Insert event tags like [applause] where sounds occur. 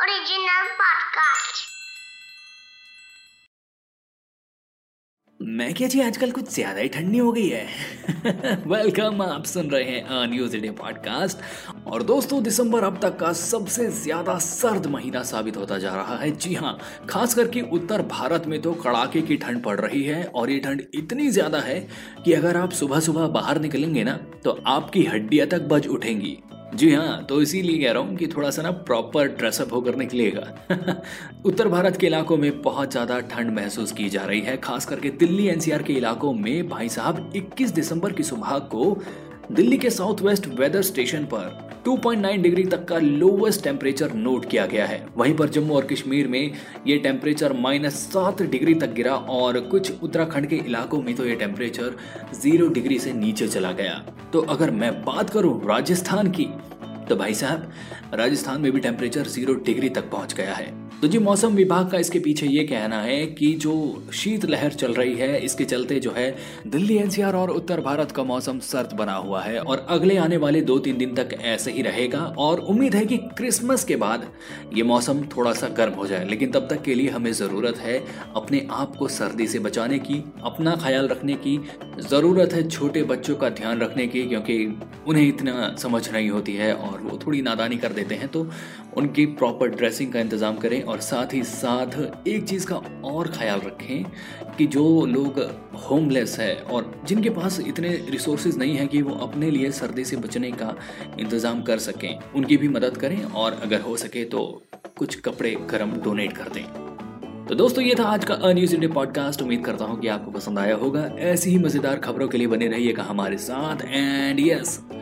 Original podcast. मैं क्या जी, आजकल कुछ ज़्यादा ही ठंडी हो गई है? [laughs] वेलकम आप सुन रहे हैं न्यूज़ डे पॉडकास्ट और दोस्तों, दिसंबर अब तक का सबसे ज़्यादा सर्द महीना साबित होता जा रहा है। जी हाँ खास करके उत्तर भारत में तो कड़ाके की ठंड पड़ रही है और ये ठंड इतनी ज़्यादा है कि अगर आप सुबह सुबह बाहर निकलेंगे ना तो आपकी हड्डियाँ तक बज उठेंगी। जी हाँ तो इसीलिए कह रहा हूँ कि थोड़ा सा ना प्रॉपर ड्रेसअप होकर निकलेगा। [laughs] उत्तर भारत के इलाकों में बहुत ज़्यादा ठंड महसूस की जा रही है, खास करके दिल्ली, एनसीआर के इलाकों में। भाई साहब 21 दिसंबर की सुबह को दिल्ली के साउथ वेस्ट वेदर स्टेशन पर 2.9 डिग्री तक का लोवेस्ट टेम्परेचर नोट किया गया है। वहीं पर जम्मू और कश्मीर में ये टेम्परेचर माइनस सात डिग्री तक गिरा और कुछ उत्तराखंड के इलाकों में तो ये टेम्परेचर ज़ीरो डिग्री से नीचे चला गया। तो अगर मैं बात करूँ राजस्थान की तो भाई साहब, राजस्थान में भी टेम्परेचर ज़ीरो डिग्री तक पहुँच गया है। तो जी, मौसम विभाग का इसके पीछे ये कहना है कि जो शीत लहर चल रही है, इसके चलते जो है, दिल्ली, एनसीआर और उत्तर भारत का मौसम सर्द बना हुआ है और अगले आने वाले दो तीन दिन तक ऐसे ही रहेगा और उम्मीद है कि क्रिसमस के बाद ये मौसम थोड़ा सा गर्म हो जाए। लेकिन तब तक के लिए हमें ज़रूरत है अपने आप को सर्दी से बचाने की, अपना ख्याल रखने की, ज़रूरत है छोटे बच्चों का ध्यान रखने की, क्योंकि उन्हें इतना समझ नहीं होती है और वो थोड़ी नादानी कर देते हैं तो उनकी प्रॉपर ड्रेसिंग का इंतज़ाम करें और साथ ही साथ एक चीज़ का और ख्याल रखें कि जो लोग होमलेस है और जिनके पास इतने रिसोर्सेज नहीं है कि वो अपने लिए सर्दी से बचने का इंतज़ाम कर सकें, उनकी भी मदद करें और अगर हो सके तो कुछ कपड़े गर्म डोनेट कर दें। तो दोस्तों, ये था आज का अन्यूज इंडिया पॉडकास्ट उम्मीद करता हूँ कि आपको पसंद आया होगा। ऐसी ही मज़ेदार खबरों के लिए बने रहिएगा हमारे साथ। And yes